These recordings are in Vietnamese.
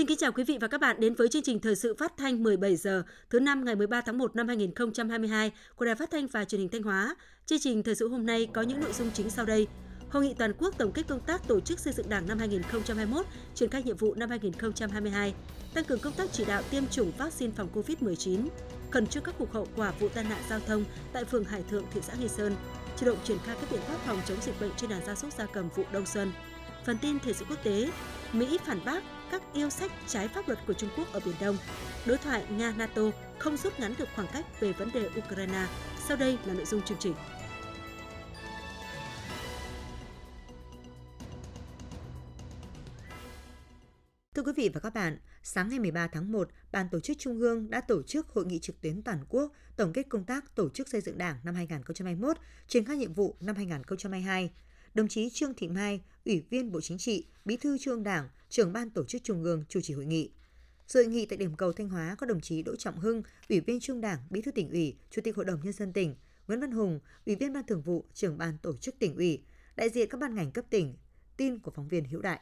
Xin kính chào quý vị và các bạn đến với chương trình thời sự phát thanh 17 giờ thứ năm ngày 13 tháng 1 năm 2022 của Đài Phát thanh và Truyền hình Thanh Hóa. Chương trình thời sự hôm nay có những nội dung chính sau đây. Hội nghị toàn quốc tổng kết công tác tổ chức xây dựng Đảng năm 2021, triển khai nhiệm vụ năm 2022, tăng cường công tác chỉ đạo tiêm chủng vaccine phòng COVID-19, khẩn trương các cuộc hậu quả vụ tai nạn giao thông tại phường Hải Thượng, thị xã Nghi Sơn, chủ động triển khai các biện pháp phòng chống dịch bệnh trên đàn gia súc gia cầm vụ đông xuân. Phần tin thời sự quốc tế, Mỹ phản bác các yêu sách trái pháp luật của Trung Quốc ở Biển Đông. Đối thoại Nga-NATO không rút ngắn được khoảng cách về vấn đề Ukraine. Sau đây là nội dung chương trình. Thưa quý vị và các bạn, sáng ngày 13 tháng 1, Ban Tổ chức Trung ương đã tổ chức hội nghị trực tuyến toàn quốc tổng kết công tác tổ chức xây dựng Đảng năm 2021, triển khai nhiệm vụ năm 2022 đồng chí Trương Thị Mai, Ủy viên Bộ Chính trị, Bí thư Trung Đảng, trưởng ban tổ chức Trung ương chủ trì hội nghị. Dự hội nghị tại điểm cầu Thanh Hóa có đồng chí Đỗ Trọng Hưng, Ủy viên Trung Đảng, Bí thư tỉnh ủy, Chủ tịch Hội đồng nhân dân tỉnh, Nguyễn Văn Hùng, Ủy viên Ban Thường vụ, trưởng ban tổ chức tỉnh ủy, đại diện các ban ngành cấp tỉnh. Tin của phóng viên Hữu Đại.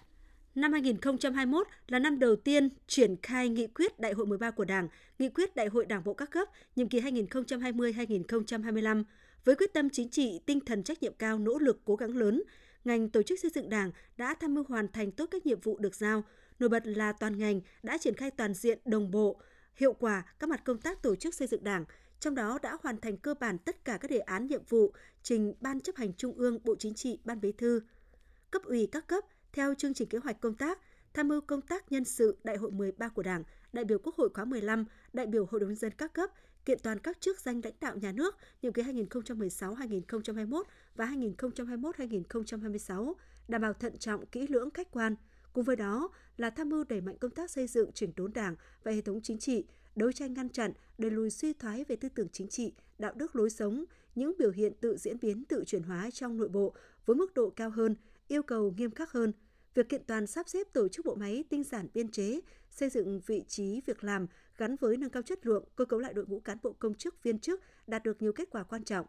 Năm 2021 là năm đầu tiên triển khai nghị quyết Đại hội 13 của Đảng, nghị quyết Đại hội Đảng bộ các cấp, nhiệm kỳ 2020-2025 với quyết tâm chính trị, tinh thần trách nhiệm cao, nỗ lực cố gắng lớn, ngành tổ chức xây dựng Đảng đã tham mưu hoàn thành tốt các nhiệm vụ được giao. Nổi bật là toàn ngành đã triển khai toàn diện, đồng bộ, hiệu quả các mặt công tác tổ chức xây dựng Đảng, trong đó đã hoàn thành cơ bản tất cả các đề án nhiệm vụ trình Ban chấp hành Trung ương, Bộ Chính trị, Ban Bí thư, cấp ủy các cấp theo chương trình kế hoạch công tác, tham mưu công tác nhân sự Đại hội 13 của Đảng, đại biểu Quốc hội khóa 15, đại biểu Hội đồng nhân dân các cấp, kiện toàn các chức danh lãnh đạo nhà nước nhiệm kỳ 2016-2021 và 2021-2026, đảm bảo thận trọng, kỹ lưỡng, khách quan. Cùng với đó là tham mưu đẩy mạnh công tác xây dựng chỉnh đốn Đảng và hệ thống chính trị, đấu tranh ngăn chặn, đẩy lùi suy thoái về tư tưởng chính trị, đạo đức lối sống, những biểu hiện tự diễn biến tự chuyển hóa trong nội bộ với mức độ cao hơn, yêu cầu nghiêm khắc hơn – việc kiện toàn sắp xếp tổ chức bộ máy tinh giản biên chế, xây dựng vị trí việc làm gắn với nâng cao chất lượng, cơ cấu lại đội ngũ cán bộ công chức viên chức đạt được nhiều kết quả quan trọng.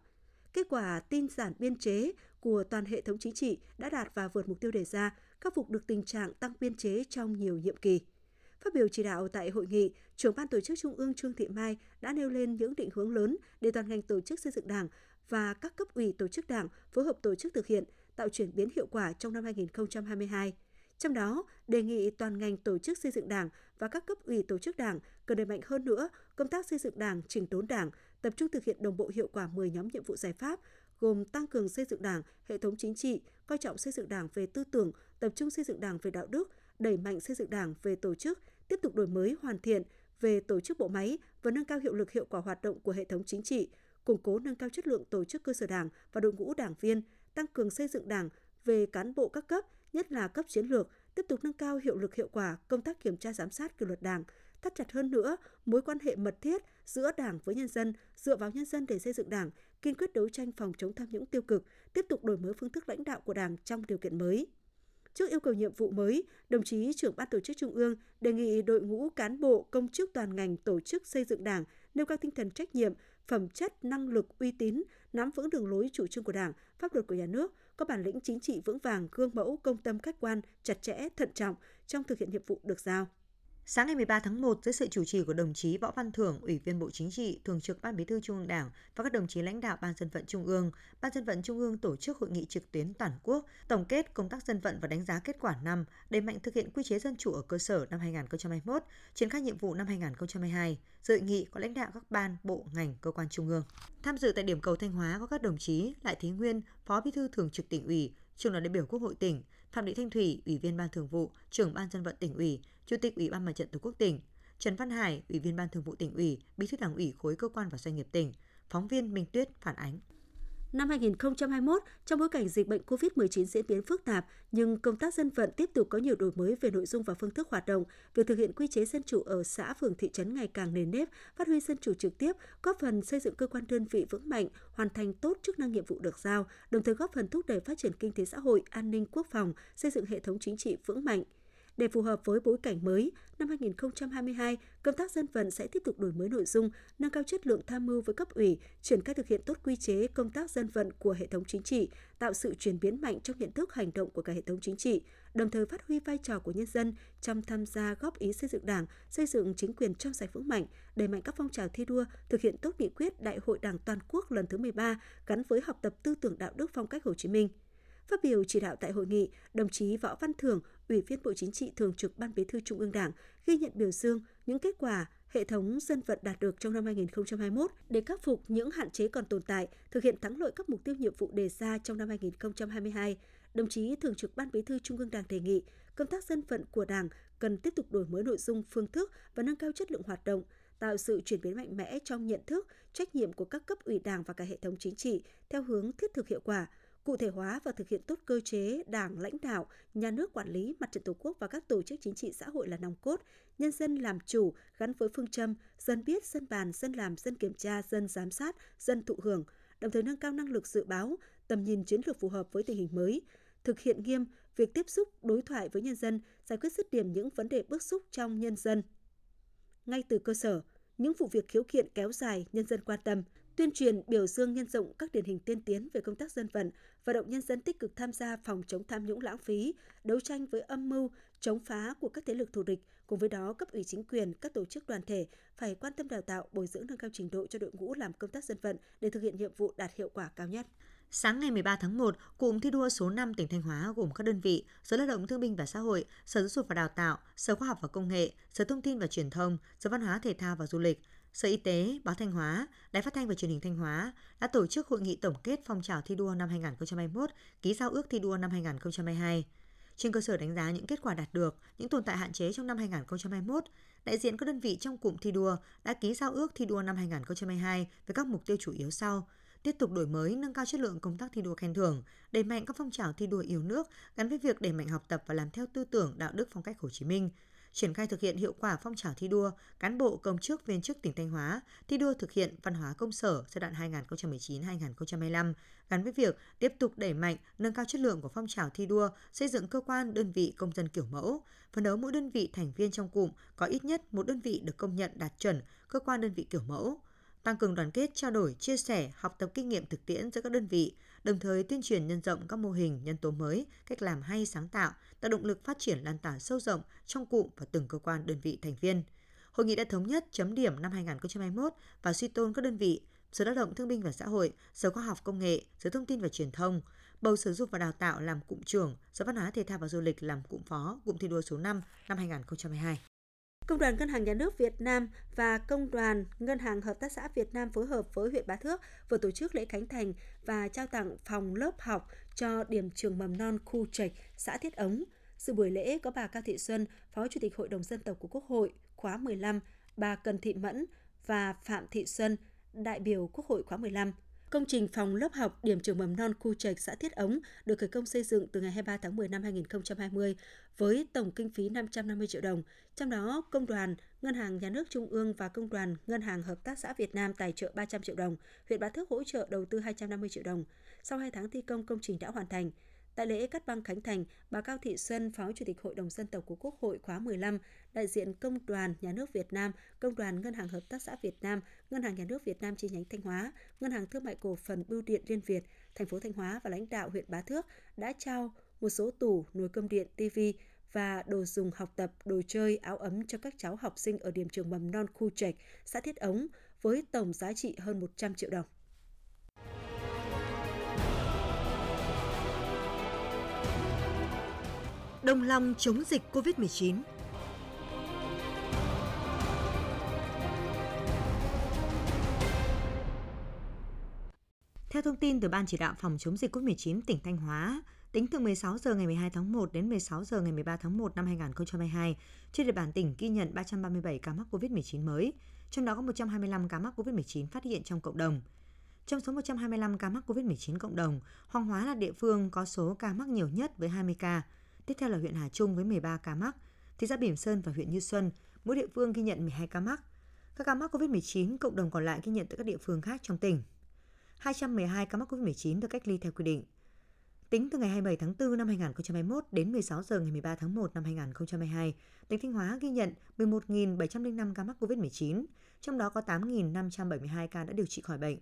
Kết quả tinh giản biên chế của toàn hệ thống chính trị đã đạt và vượt mục tiêu đề ra, khắc phục được tình trạng tăng biên chế trong nhiều nhiệm kỳ. Phát biểu chỉ đạo tại hội nghị, trưởng ban tổ chức Trung ương Trương Thị Mai đã nêu lên những định hướng lớn để toàn ngành tổ chức xây dựng Đảng và các cấp ủy tổ chức Đảng phối hợp tổ chức thực hiện, tạo chuyển biến hiệu quả trong năm 2022. Trong đó, đề nghị toàn ngành tổ chức xây dựng Đảng và các cấp ủy tổ chức Đảng cần đẩy mạnh hơn nữa công tác xây dựng Đảng, chỉnh đốn Đảng, tập trung thực hiện đồng bộ hiệu quả 10 nhóm nhiệm vụ giải pháp gồm tăng cường xây dựng Đảng, hệ thống chính trị, coi trọng xây dựng Đảng về tư tưởng, tập trung xây dựng Đảng về đạo đức, đẩy mạnh xây dựng Đảng về tổ chức, tiếp tục đổi mới hoàn thiện về tổ chức bộ máy và nâng cao hiệu lực hiệu quả hoạt động của hệ thống chính trị, củng cố nâng cao chất lượng tổ chức cơ sở Đảng và đội ngũ đảng viên, tăng cường xây dựng Đảng về cán bộ các cấp, nhất là cấp chiến lược, tiếp tục nâng cao hiệu lực hiệu quả công tác kiểm tra giám sát kỷ luật Đảng, thắt chặt hơn nữa mối quan hệ mật thiết giữa Đảng với nhân dân, dựa vào nhân dân để xây dựng Đảng, kiên quyết đấu tranh phòng chống tham nhũng tiêu cực, tiếp tục đổi mới phương thức lãnh đạo của Đảng trong điều kiện mới. Trước yêu cầu nhiệm vụ mới, đồng chí trưởng ban tổ chức Trung ương đề nghị đội ngũ cán bộ công chức toàn ngành tổ chức xây dựng Đảng nêu cao tinh thần trách nhiệm, phẩm chất, năng lực, uy tín, nắm vững đường lối chủ trương của Đảng, pháp luật của nhà nước, có bản lĩnh chính trị vững vàng, gương mẫu, công tâm khách quan, chặt chẽ, thận trọng trong thực hiện nhiệm vụ được giao. Sáng ngày 13 tháng 1, dưới sự chủ trì của đồng chí Võ Văn Thưởng, Ủy viên Bộ Chính trị, Thường trực Ban Bí thư Trung ương Đảng và các đồng chí lãnh đạo Ban dân vận Trung ương, Ban dân vận Trung ương tổ chức hội nghị trực tuyến toàn quốc, tổng kết công tác dân vận và đánh giá kết quả năm, đẩy mạnh thực hiện quy chế dân chủ ở cơ sở năm 2021, triển khai nhiệm vụ năm 2022. Dự hội nghị có lãnh đạo các ban, bộ, ngành, cơ quan trung ương. Tham dự tại điểm cầu Thanh Hóa có các đồng chí Lại thế Nguyên, Phó Bí thư Thường trực tỉnh ủy, trưởng đoàn đại biểu Quốc hội tỉnh, Phạm Thị Thanh Thủy, Ủy viên Ban Thường vụ, trưởng Ban dân vận tỉnh ủy, Chủ tịch Ủy ban Mặt trận Tổ quốc tỉnh, Trần Văn Hải, Ủy viên Ban Thường vụ tỉnh ủy, Bí thư Đảng ủy khối cơ quan và doanh nghiệp tỉnh, phóng viên Minh Tuyết phản ánh. Năm 2021, trong bối cảnh dịch bệnh COVID-19 diễn biến phức tạp, nhưng công tác dân vận tiếp tục có nhiều đổi mới về nội dung và phương thức hoạt động. Việc thực hiện quy chế dân chủ ở xã, phường, thị trấn ngày càng nền nếp, phát huy dân chủ trực tiếp, góp phần xây dựng cơ quan đơn vị vững mạnh, hoàn thành tốt chức năng nhiệm vụ được giao, đồng thời góp phần thúc đẩy phát triển kinh tế xã hội, an ninh quốc phòng, xây dựng hệ thống chính trị vững mạnh – để phù hợp với bối cảnh mới, năm 2022, công tác dân vận sẽ tiếp tục đổi mới nội dung, nâng cao chất lượng tham mưu với cấp ủy, triển khai thực hiện tốt quy chế công tác dân vận của hệ thống chính trị, tạo sự chuyển biến mạnh trong nhận thức hành động của cả hệ thống chính trị, đồng thời phát huy vai trò của nhân dân trong tham gia góp ý xây dựng Đảng, xây dựng chính quyền trong sạch vững mạnh, đẩy mạnh các phong trào thi đua, thực hiện tốt nghị quyết Đại hội Đảng toàn quốc lần thứ 13 gắn với học tập tư tưởng đạo đức phong cách Hồ Chí Minh. Phát biểu chỉ đạo tại hội nghị, đồng chí Võ Văn Thưởng, Ủy viên Bộ Chính trị Thường trực Ban Bí thư Trung ương Đảng, ghi nhận biểu dương những kết quả hệ thống dân vận đạt được trong năm 2021 để khắc phục những hạn chế còn tồn tại, thực hiện thắng lợi các mục tiêu nhiệm vụ đề ra trong năm 2022. Đồng chí Thường trực Ban Bí thư Trung ương Đảng đề nghị công tác dân vận của Đảng cần tiếp tục đổi mới nội dung, phương thức và nâng cao chất lượng hoạt động, tạo sự chuyển biến mạnh mẽ trong nhận thức, trách nhiệm của các cấp ủy Đảng và cả hệ thống chính trị theo hướng thiết thực hiệu quả, cụ thể hóa và thực hiện tốt cơ chế đảng lãnh đạo, nhà nước quản lý mặt trận tổ quốc và các tổ chức chính trị xã hội là nòng cốt, nhân dân làm chủ gắn với phương châm dân biết, dân bàn, dân làm, dân kiểm tra, dân giám sát, dân thụ hưởng, đồng thời nâng cao năng lực dự báo, tầm nhìn chiến lược phù hợp với tình hình mới, thực hiện nghiêm việc tiếp xúc, đối thoại với nhân dân, giải quyết dứt điểm những vấn đề bức xúc trong nhân dân. Ngay từ cơ sở, những vụ việc khiếu kiện kéo dài nhân dân quan tâm, tuyên truyền biểu dương nhân rộng các điển hình tiên tiến về công tác dân vận, vận động nhân dân tích cực tham gia phòng chống tham nhũng lãng phí, đấu tranh với âm mưu, chống phá của các thế lực thù địch. Cùng với đó, cấp ủy chính quyền, các tổ chức đoàn thể phải quan tâm đào tạo, bồi dưỡng nâng cao trình độ cho đội ngũ làm công tác dân vận để thực hiện nhiệm vụ đạt hiệu quả cao nhất. Sáng ngày 13 tháng 1, cụm thi đua số 5 tỉnh Thanh Hóa gồm các đơn vị Sở Lao động Thương binh và Xã hội, Sở Giáo dục và Đào tạo, Sở Khoa học và Công nghệ, Sở Thông tin và Truyền thông, Sở Văn hóa Thể thao và Du lịch, Sở Y tế, Báo Thanh Hóa, Đài Phát thanh và Truyền hình Thanh Hóa đã tổ chức hội nghị tổng kết phong trào thi đua năm 2021, ký giao ước thi đua năm 2022. Trên cơ sở đánh giá những kết quả đạt được, những tồn tại hạn chế trong năm 2021, đại diện các đơn vị trong cụm thi đua đã ký giao ước thi đua năm 2022 với các mục tiêu chủ yếu sau: tiếp tục đổi mới, nâng cao chất lượng công tác thi đua khen thưởng, đẩy mạnh các phong trào thi đua yêu nước gắn với việc đẩy mạnh học tập và làm theo tư tưởng đạo đức phong cách Hồ Chí Minh, triển khai thực hiện hiệu quả phong trào thi đua cán bộ công chức viên chức tỉnh Thanh Hóa, thi đua thực hiện văn hóa công sở giai đoạn 2019-2025 gắn với việc tiếp tục đẩy mạnh nâng cao chất lượng của phong trào thi đua, xây dựng cơ quan đơn vị công dân kiểu mẫu, phấn đấu mỗi đơn vị thành viên trong cụm có ít nhất một đơn vị được công nhận đạt chuẩn cơ quan đơn vị kiểu mẫu tăng cường đoàn kết, trao đổi, chia sẻ, học tập kinh nghiệm thực tiễn giữa các đơn vị, đồng thời tuyên truyền nhân rộng các mô hình, nhân tố mới, cách làm hay sáng tạo, tạo động lực phát triển lan tỏa sâu rộng trong cụm và từng cơ quan đơn vị thành viên. Hội nghị đã thống nhất chấm điểm năm 2021 và suy tôn các đơn vị Sở Lao động Thương binh và Xã hội, Sở Khoa học Công nghệ, Sở Thông tin và Truyền thông, bầu Sở Dục và Đào tạo làm cụm trưởng, Sở Văn hóa Thể thao và Du lịch làm cụm phó, cụm thi đua số 5 năm 2022. Công đoàn Ngân hàng Nhà nước Việt Nam và Công đoàn Ngân hàng Hợp tác xã Việt Nam phối hợp với huyện Bá Thước vừa tổ chức lễ khánh thành và trao tặng phòng lớp học cho điểm trường mầm non khu trạch xã Thiết Ống. Sự buổi lễ có bà Cao Thị Xuân, Phó Chủ tịch Hội đồng dân tộc của Quốc hội khóa 15, bà Cần Thị Mẫn và Phạm Thị Xuân, đại biểu Quốc hội khóa 15. Công trình phòng lớp học điểm trường mầm non khu trạch xã Thiết Ống được khởi công xây dựng từ ngày 23 tháng 10 năm 2020 với tổng kinh phí 550 triệu đồng. Trong đó, Công đoàn Ngân hàng Nhà nước Trung ương và Công đoàn Ngân hàng Hợp tác xã Việt Nam tài trợ 300 triệu đồng, huyện Bá Thước hỗ trợ đầu tư 250 triệu đồng. Sau 2 tháng thi công, công trình đã hoàn thành. Tại lễ cắt băng khánh thành, bà Cao Thị Xuân, Phó Chủ tịch Hội đồng Dân tộc của Quốc hội khóa 15, đại diện Công đoàn Nhà nước Việt Nam, Công đoàn Ngân hàng Hợp tác xã Việt Nam, Ngân hàng Nhà nước Việt Nam chi nhánh Thanh Hóa, Ngân hàng Thương mại Cổ phần Bưu điện Liên Việt, thành phố Thanh Hóa và lãnh đạo huyện Bá Thước đã trao một số tủ, nồi cơm điện, TV và đồ dùng học tập, đồ chơi, áo ấm cho các cháu học sinh ở điểm trường mầm non khu trạch, xã Thiết Ống với tổng giá trị hơn 100 triệu đồng. Đồng lòng chống dịch COVID-19. Theo thông tin từ Ban chỉ đạo phòng chống dịch COVID-19 tỉnh Thanh Hóa, tính từ 16 giờ ngày 12 tháng 1 đến 16 giờ ngày 13 tháng 1 năm 2022, trên địa bàn tỉnh ghi nhận 337 ca mắc COVID-19 mới, trong đó có 125 ca mắc COVID-19 phát hiện trong cộng đồng. Trong số 125 ca mắc COVID-19 cộng đồng, Hoàng Hóa là địa phương có số ca mắc nhiều nhất với 20 ca, Tiếp theo là huyện Hà Trung với 13 ca mắc, thị xã Bỉm Sơn và huyện Như Xuân, mỗi địa phương ghi nhận 12 ca mắc. Các ca mắc COVID-19 cộng đồng còn lại ghi nhận tại các địa phương khác trong tỉnh. 212 ca mắc COVID-19 được cách ly theo quy định. Tính từ ngày 27 tháng 4 năm 2021 đến 16 giờ ngày 13 tháng 1 năm 2022, tỉnh Thanh Hóa ghi nhận 11.705 ca mắc COVID-19, trong đó có 8.572 ca đã điều trị khỏi bệnh.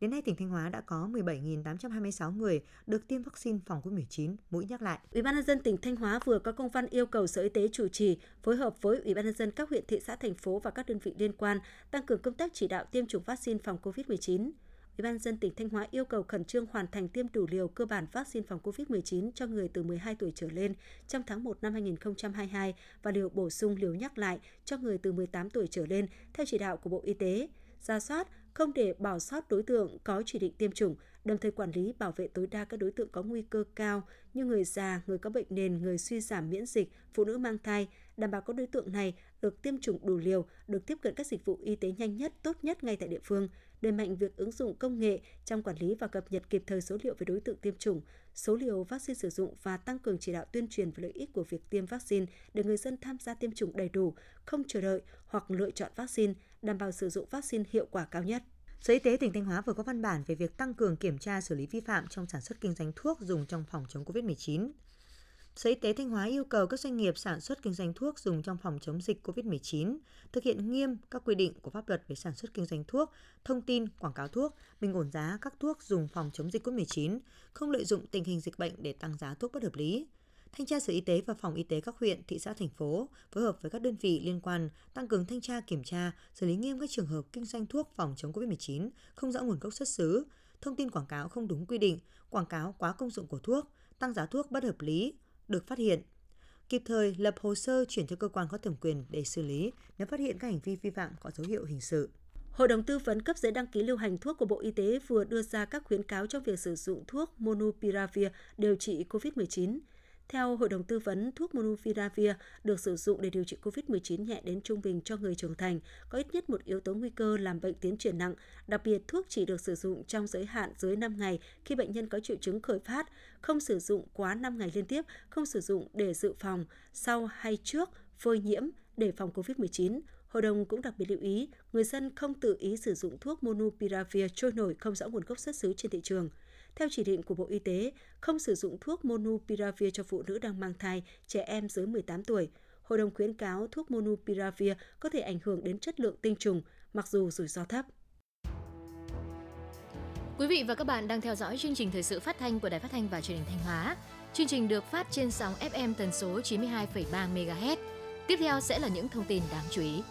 Đến nay, tỉnh Thanh Hóa đã có 17.826 người được tiêm vaccine phòng COVID-19 mũi nhắc lại. Ủy ban nhân dân tỉnh Thanh Hóa vừa có công văn yêu cầu Sở Y tế chủ trì phối hợp với Ủy ban nhân dân các huyện, thị xã, thành phố và các đơn vị liên quan tăng cường công tác chỉ đạo tiêm chủng vaccine phòng COVID-19. Ủy ban dân tỉnh Thanh Hóa yêu cầu khẩn trương hoàn thành tiêm đủ liều cơ bản vaccine phòng COVID-19 cho người từ 12 tuổi trở lên trong tháng 1 năm 2022 và liều bổ sung liều nhắc lại cho người từ 18 tuổi trở lên theo chỉ đạo của Bộ Y tế. Ra soát, không để bỏ sót đối tượng có chỉ định tiêm chủng, đồng thời quản lý bảo vệ tối đa các đối tượng có nguy cơ cao như người già, người có bệnh nền, người suy giảm miễn dịch, phụ nữ mang thai, đảm bảo các đối tượng này được tiêm chủng đủ liều, được tiếp cận các dịch vụ y tế nhanh nhất, tốt nhất ngay tại địa phương, đẩy mạnh việc ứng dụng công nghệ trong quản lý và cập nhật kịp thời số liệu về đối tượng tiêm chủng, số liều vaccine sử dụng và tăng cường chỉ đạo tuyên truyền về lợi ích của việc tiêm vaccine để người dân tham gia tiêm chủng đầy đủ, không chờ đợi hoặc lựa chọn vaccine, đảm bảo sử dụng vaccine hiệu quả cao nhất. Sở Y tế tỉnh Thanh Hóa vừa có văn bản về việc tăng cường kiểm tra xử lý vi phạm trong sản xuất kinh doanh thuốc dùng trong phòng chống COVID-19. Sở Y tế Thanh Hóa yêu cầu các doanh nghiệp sản xuất kinh doanh thuốc dùng trong phòng chống dịch COVID-19 thực hiện nghiêm các quy định của pháp luật về sản xuất kinh doanh thuốc, thông tin, quảng cáo thuốc, bình ổn giá các thuốc dùng phòng chống dịch COVID-19, không lợi dụng tình hình dịch bệnh để tăng giá thuốc bất hợp lý. Thanh tra Sở Y tế và Phòng Y tế các huyện, thị xã, thành phố phối hợp với các đơn vị liên quan tăng cường thanh tra kiểm tra, xử lý nghiêm các trường hợp kinh doanh thuốc phòng chống COVID-19 không rõ nguồn gốc xuất xứ, thông tin quảng cáo không đúng quy định, quảng cáo quá công dụng của thuốc, tăng giá thuốc bất hợp lý, được phát hiện. Kịp thời lập hồ sơ chuyển cho cơ quan có thẩm quyền để xử lý nếu phát hiện các hành vi vi phạm có dấu hiệu hình sự. Hội đồng tư vấn cấp giấy đăng ký lưu hành thuốc của Bộ Y tế vừa đưa ra các khuyến cáo trong việc sử dụng thuốc Monupiravir điều trị COVID-19. Theo Hội đồng tư vấn, thuốc Monupiravir được sử dụng để điều trị COVID-19 nhẹ đến trung bình cho người trưởng thành, có ít nhất một yếu tố nguy cơ làm bệnh tiến triển nặng. Đặc biệt, thuốc chỉ được sử dụng trong giới hạn dưới 5 ngày khi bệnh nhân có triệu chứng khởi phát, không sử dụng quá 5 ngày liên tiếp, không sử dụng để dự phòng, sau hay trước, phơi nhiễm, để phòng COVID-19. Hội đồng cũng đặc biệt lưu ý, người dân không tự ý sử dụng thuốc Monupiravir trôi nổi không rõ nguồn gốc xuất xứ trên thị trường – theo chỉ định của Bộ Y tế, không sử dụng thuốc Monupiravir cho phụ nữ đang mang thai, trẻ em dưới 18 tuổi. Hội đồng khuyến cáo thuốc Monupiravir có thể ảnh hưởng đến chất lượng tinh trùng, mặc dù rủi ro thấp. Quý vị và các bạn đang theo dõi chương trình thời sự phát thanh của Đài Phát thanh và Truyền hình Thanh Hóa. Chương trình được phát trên sóng FM tần số 92,3 MHz. Tiếp theo sẽ là những thông tin đáng chú ý.